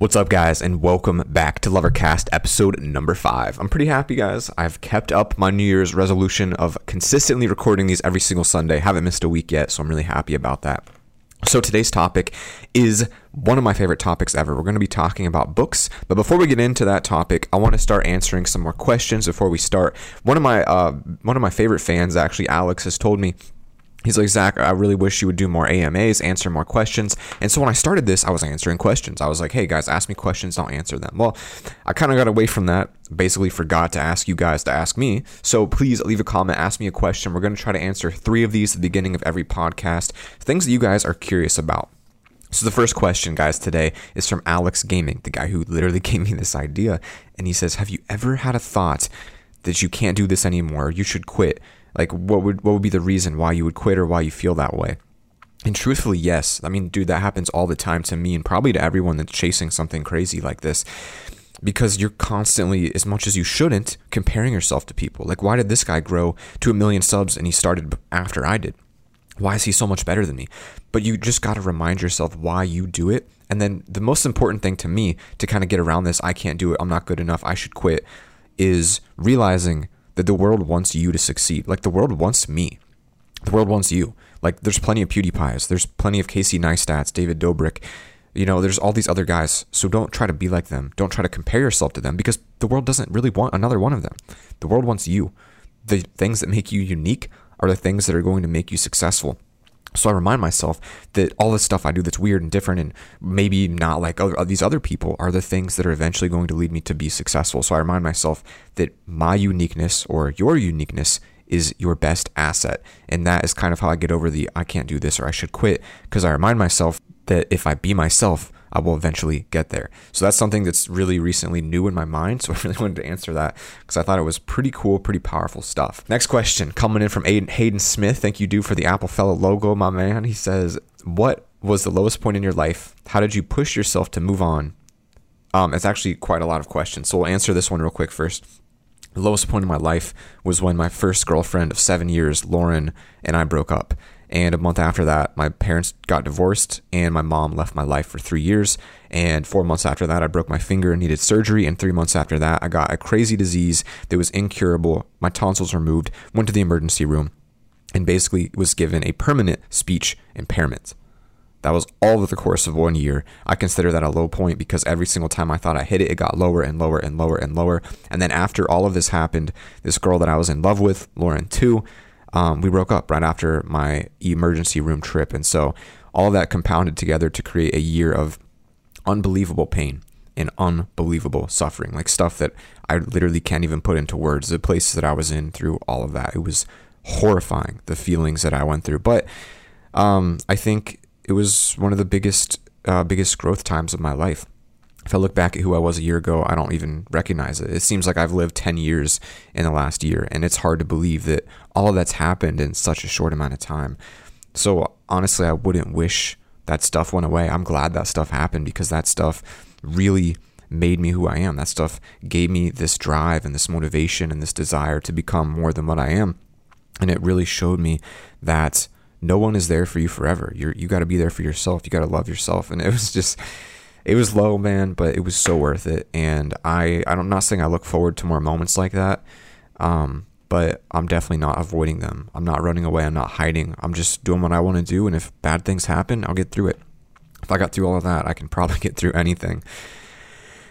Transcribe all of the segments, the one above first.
What's up, guys, and welcome back to Lovercast episode number five. I'm pretty happy, guys. I've kept up my New Year's resolution of consistently recording these every single Sunday. Haven't missed a week yet, so I'm really happy about that. So, today's topic is one of my favorite topics ever. We're going to be talking about books, but before we get into that topic, I want to start answering some more questions before we start. One of my uh, one of my favorite fans, actually, Alex, has told me He's like, Zach, I really wish you would do more AMAs, answer more questions. And so when I started this, I was answering questions. I was like, hey guys, ask me questions, I'll answer them. Well, I kind of got away from that, basically forgot to ask you guys to ask me. So please leave a comment, ask me a question. We're going to try to answer three of these at the beginning of every podcast, things that you guys are curious about. So the first question, guys, today is from Alex Gaming, the guy who literally gave me this idea. And he says, Have you ever had a thought that you can't do this anymore? You should quit like what would what would be the reason why you would quit or why you feel that way? And truthfully, yes. I mean, dude, that happens all the time to me and probably to everyone that's chasing something crazy like this. Because you're constantly, as much as you shouldn't, comparing yourself to people. Like, why did this guy grow to a million subs and he started after I did? Why is he so much better than me? But you just got to remind yourself why you do it. And then the most important thing to me to kind of get around this, I can't do it, I'm not good enough, I should quit, is realizing that the world wants you to succeed. Like the world wants me. The world wants you. Like there's plenty of PewDiePies. There's plenty of Casey Neistats, David Dobrik. You know, there's all these other guys. So don't try to be like them. Don't try to compare yourself to them because the world doesn't really want another one of them. The world wants you. The things that make you unique are the things that are going to make you successful. So I remind myself that all this stuff I do that's weird and different and maybe not like other, these other people are the things that are eventually going to lead me to be successful. So I remind myself that my uniqueness or your uniqueness is your best asset. And that is kind of how I get over the I can't do this or I should quit because I remind myself that if I be myself, I will eventually get there. So that's something that's really recently new in my mind. So I really wanted to answer that because I thought it was pretty cool, pretty powerful stuff. Next question coming in from Aiden, Hayden Smith. Thank you, dude, for the Apple Fellow logo, my man. He says, What was the lowest point in your life? How did you push yourself to move on? Um, it's actually quite a lot of questions. So we'll answer this one real quick first. The lowest point in my life was when my first girlfriend of seven years, Lauren, and I broke up. And a month after that, my parents got divorced, and my mom left my life for three years. And four months after that, I broke my finger and needed surgery. And three months after that, I got a crazy disease that was incurable. My tonsils removed, went to the emergency room, and basically was given a permanent speech impairment. That was all over the course of one year. I consider that a low point because every single time I thought I hit it, it got lower and lower and lower and lower. And then after all of this happened, this girl that I was in love with, Lauren too, um, we broke up right after my emergency room trip. And so all that compounded together to create a year of unbelievable pain and unbelievable suffering, like stuff that I literally can't even put into words. The places that I was in through all of that, it was horrifying, the feelings that I went through. But um, I think it was one of the biggest, uh, biggest growth times of my life if I look back at who I was a year ago, I don't even recognize it. It seems like I've lived 10 years in the last year, and it's hard to believe that all of that's happened in such a short amount of time. So, honestly, I wouldn't wish that stuff went away. I'm glad that stuff happened because that stuff really made me who I am. That stuff gave me this drive and this motivation and this desire to become more than what I am. And it really showed me that no one is there for you forever. You're you got to be there for yourself. You got to love yourself. And it was just it was low, man, but it was so worth it. And I, I'm not saying I look forward to more moments like that, um, but I'm definitely not avoiding them. I'm not running away. I'm not hiding. I'm just doing what I want to do. And if bad things happen, I'll get through it. If I got through all of that, I can probably get through anything.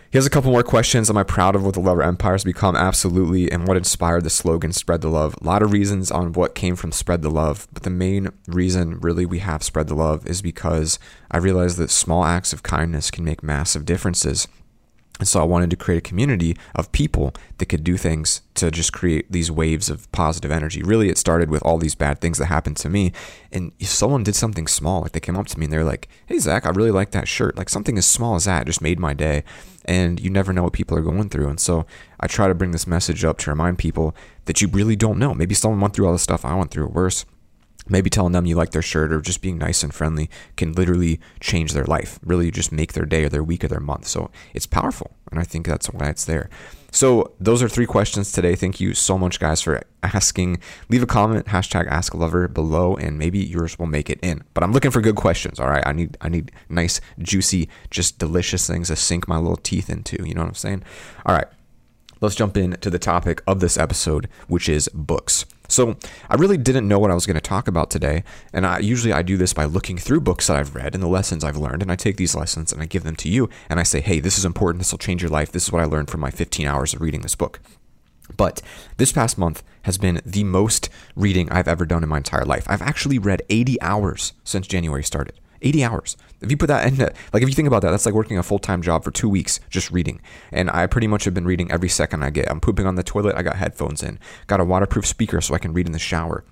He has a couple more questions. Am I proud of what the Lover Empire has become? Absolutely. And what inspired the slogan Spread the Love? A lot of reasons on what came from Spread the Love. But the main reason, really, we have Spread the Love is because I realized that small acts of kindness can make massive differences. And so I wanted to create a community of people that could do things to just create these waves of positive energy. Really, it started with all these bad things that happened to me. And if someone did something small, like they came up to me and they're like, hey, Zach, I really like that shirt. Like something as small as that just made my day. And you never know what people are going through. And so I try to bring this message up to remind people that you really don't know. Maybe someone went through all the stuff I went through, worse maybe telling them you like their shirt or just being nice and friendly can literally change their life really just make their day or their week or their month. So it's powerful and i think that's why it's there. So those are three questions today. Thank you so much guys for asking. Leave a comment hashtag ask lover below and maybe yours will make it in. But i'm looking for good questions all right? I need i need nice juicy just delicious things to sink my little teeth into you know what i'm saying? All right let's jump into the topic of this episode, which is books. So I really didn't know what I was going to talk about today, and I usually I do this by looking through books that I've read and the lessons I've learned, and I take these lessons and I give them to you, and I say, hey, this is important. This will change your life. This is what I learned from my 15 hours of reading this book. But this past month has been the most reading I've ever done in my entire life. I've actually read 80 hours since January started. 80 hours. If you put that in, like if you think about that, that's like working a full time job for two weeks just reading. And I pretty much have been reading every second I get. I'm pooping on the toilet, I got headphones in. Got a waterproof speaker so I can read in the shower.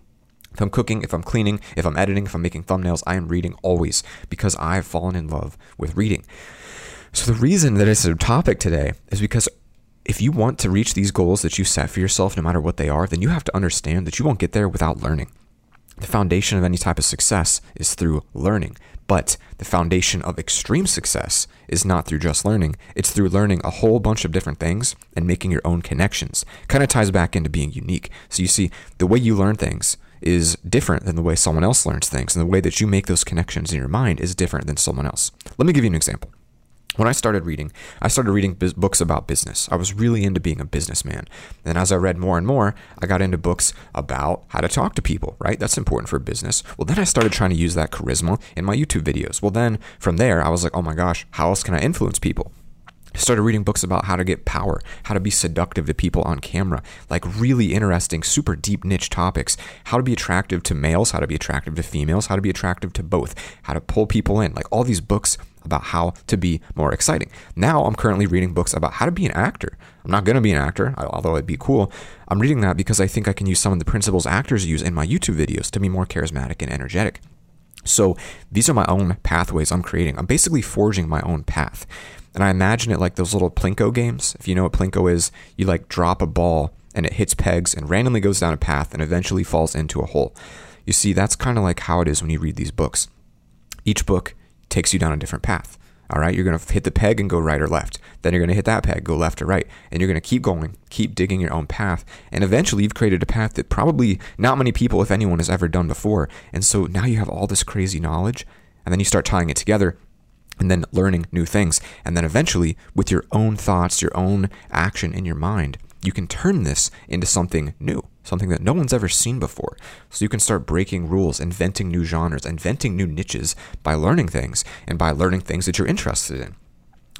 If I'm cooking, if I'm cleaning, if I'm editing, if I'm making thumbnails, I am reading always because I've fallen in love with reading. So the reason that it's a topic today is because if you want to reach these goals that you set for yourself, no matter what they are, then you have to understand that you won't get there without learning. The foundation of any type of success is through learning. But the foundation of extreme success is not through just learning, it's through learning a whole bunch of different things and making your own connections. Kind of ties back into being unique. So you see, the way you learn things is different than the way someone else learns things, and the way that you make those connections in your mind is different than someone else. Let me give you an example when I started reading, I started reading books about business. I was really into being a businessman. And as I read more and more, I got into books about how to talk to people, right? That's important for business. Well, then I started trying to use that charisma in my YouTube videos. Well, then from there, I was like, oh my gosh, how else can I influence people? Started reading books about how to get power, how to be seductive to people on camera, like really interesting, super deep niche topics. How to be attractive to males, how to be attractive to females, how to be attractive to both, how to pull people in. Like all these books about how to be more exciting. Now I'm currently reading books about how to be an actor. I'm not going to be an actor, although it'd be cool. I'm reading that because I think I can use some of the principles actors use in my YouTube videos to be more charismatic and energetic. So these are my own pathways I'm creating. I'm basically forging my own path. And I imagine it like those little Plinko games. If you know what Plinko is, you like drop a ball and it hits pegs and randomly goes down a path and eventually falls into a hole. You see, that's kind of like how it is when you read these books. Each book takes you down a different path. All right, you're going to hit the peg and go right or left. Then you're going to hit that peg, go left or right. And you're going to keep going, keep digging your own path. And eventually you've created a path that probably not many people, if anyone, has ever done before. And so now you have all this crazy knowledge. And then you start tying it together and then learning new things. And then eventually, with your own thoughts, your own action in your mind, you can turn this into something new, something that no one's ever seen before. So you can start breaking rules, inventing new genres, inventing new niches by learning things and by learning things that you're interested in.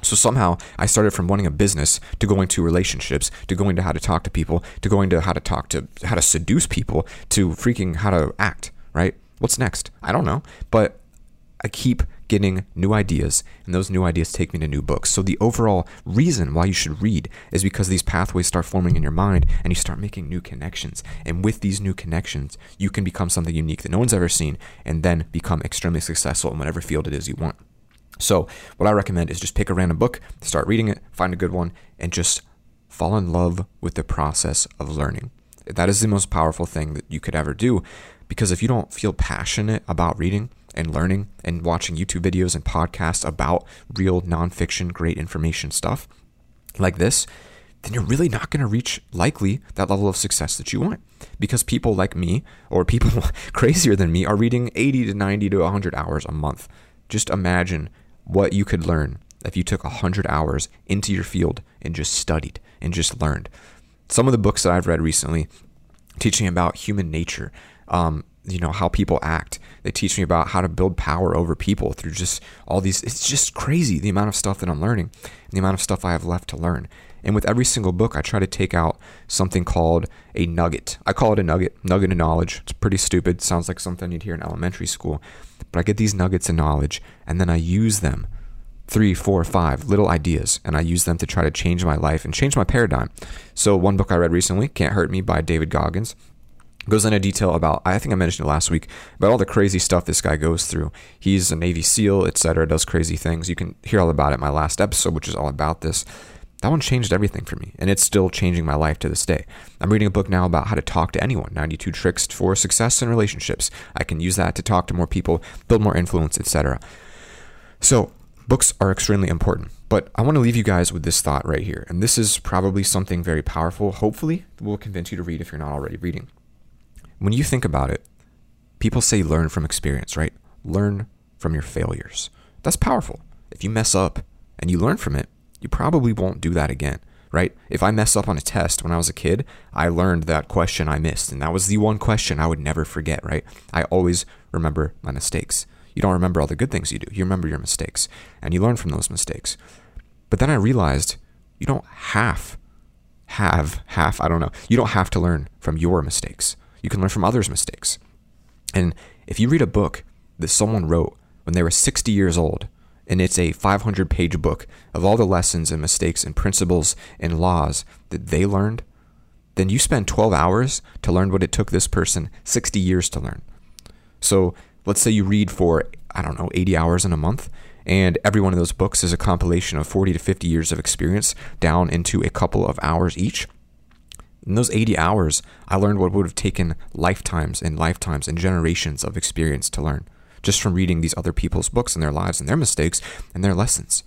So somehow I started from wanting a business to going to relationships, to going to how to talk to people, to going to how to talk to how to seduce people, to freaking how to act, right? What's next? I don't know. But I keep getting new ideas, and those new ideas take me to new books. So, the overall reason why you should read is because these pathways start forming in your mind and you start making new connections. And with these new connections, you can become something unique that no one's ever seen and then become extremely successful in whatever field it is you want. So, what I recommend is just pick a random book, start reading it, find a good one, and just fall in love with the process of learning. That is the most powerful thing that you could ever do because if you don't feel passionate about reading, and learning and watching YouTube videos and podcasts about real nonfiction, great information stuff like this, then you're really not going to reach likely that level of success that you want. Because people like me or people crazier than me are reading 80 to 90 to 100 hours a month. Just imagine what you could learn if you took 100 hours into your field and just studied and just learned. Some of the books that I've read recently teaching about human nature, um, you know how people act. They teach me about how to build power over people through just all these it's just crazy the amount of stuff that i'm learning and the amount of stuff i have left to learn. And with every single book i try to take out something called a nugget. I call it a nugget nugget of knowledge. It's pretty stupid. Sounds like something you'd hear in elementary school. But i get these nuggets of knowledge and then i use them. Three, four, five little ideas, and I use them to try to change my life and change my paradigm. So, one book I read recently, Can't Hurt Me by David Goggins, goes into detail about I think I mentioned it last week about all the crazy stuff this guy goes through. He's a Navy SEAL, etc. Does crazy things. You can hear all about it in my last episode, which is all about this. That one changed everything for me, and it's still changing my life to this day. I'm reading a book now about how to talk to anyone 92 Tricks for Success in Relationships. I can use that to talk to more people, build more influence, etc. So, books are extremely important, but I want to leave you guys with this thought right here. And this is probably something very powerful, hopefully, will convince you to read if you're not already reading. When you think about it, people say learn from experience, right? Learn from your failures. That's powerful. If you mess up and you learn from it, you probably won't do that again, right? If I mess up on a test when I was a kid, I learned that question I missed, and that was the one question I would never forget, right? I always remember my mistakes. You don't remember all the good things you do, you remember your mistakes, and you learn from those mistakes. But then I realized you don't have, have, half, I don't know, you don't have to learn from your mistakes. You can learn from others' mistakes. And if you read a book that someone wrote when they were 60 years old, and it's a 500 page book of all the lessons and mistakes and principles and laws that they learned, then you spend 12 hours to learn what it took this person 60 years to learn. So let's say you read for, I don't know, 80 hours in a month, and every one of those books is a compilation of 40 to 50 years of experience down into a couple of hours each. In those 80 hours, I learned what would have taken lifetimes and lifetimes and generations of experience to learn just from reading these other people's books and their lives and their mistakes and their lessons.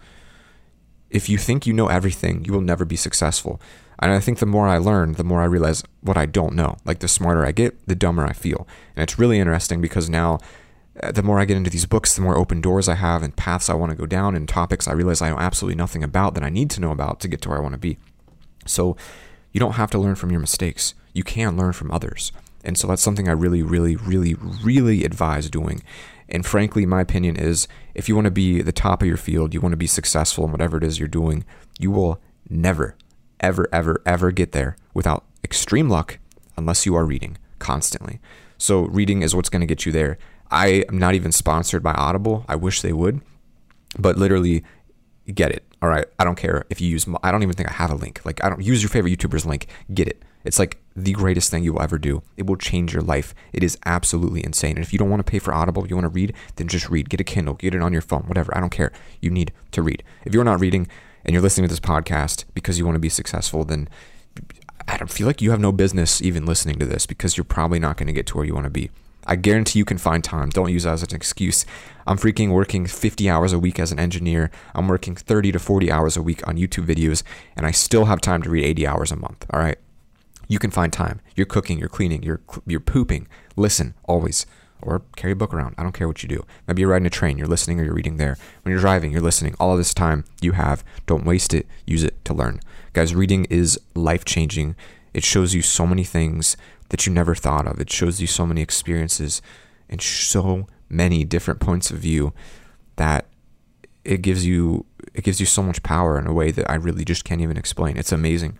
If you think you know everything, you will never be successful. And I think the more I learn, the more I realize what I don't know. Like the smarter I get, the dumber I feel. And it's really interesting because now, uh, the more I get into these books, the more open doors I have and paths I want to go down and topics I realize I know absolutely nothing about that I need to know about to get to where I want to be. So you don't have to learn from your mistakes. You can learn from others. And so that's something I really, really, really, really advise doing. And frankly, my opinion is if you want to be the top of your field, you want to be successful in whatever it is you're doing, you will never, ever, ever, ever get there without extreme luck unless you are reading constantly. So, reading is what's going to get you there. I am not even sponsored by Audible. I wish they would, but literally, get it. All right. I don't care if you use, my, I don't even think I have a link. Like, I don't use your favorite YouTuber's link. Get it. It's like the greatest thing you will ever do. It will change your life. It is absolutely insane. And if you don't want to pay for Audible, you want to read, then just read. Get a Kindle, get it on your phone, whatever. I don't care. You need to read. If you're not reading and you're listening to this podcast because you want to be successful, then I don't feel like you have no business even listening to this because you're probably not going to get to where you want to be. I guarantee you can find time. Don't use that as an excuse. I'm freaking working 50 hours a week as an engineer. I'm working 30 to 40 hours a week on YouTube videos, and I still have time to read 80 hours a month. All right you can find time. You're cooking, you're cleaning, you're you're pooping. Listen always, or carry a book around. I don't care what you do. Maybe you're riding a train, you're listening, or you're reading there. When you're driving, you're listening. All of this time you have, don't waste it. Use it to learn, guys. Reading is life changing. It shows you so many things that you never thought of. It shows you so many experiences and so many different points of view that it gives you it gives you so much power in a way that I really just can't even explain. It's amazing.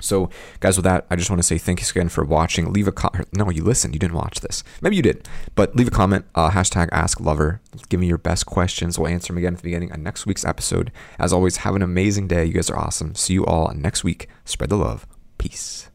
So, guys, with that, I just want to say thanks again for watching. Leave a comment. No, you listened. You didn't watch this. Maybe you did, but leave a comment. Uh, hashtag Ask Lover. Give me your best questions. We'll answer them again at the beginning of next week's episode. As always, have an amazing day. You guys are awesome. See you all next week. Spread the love. Peace.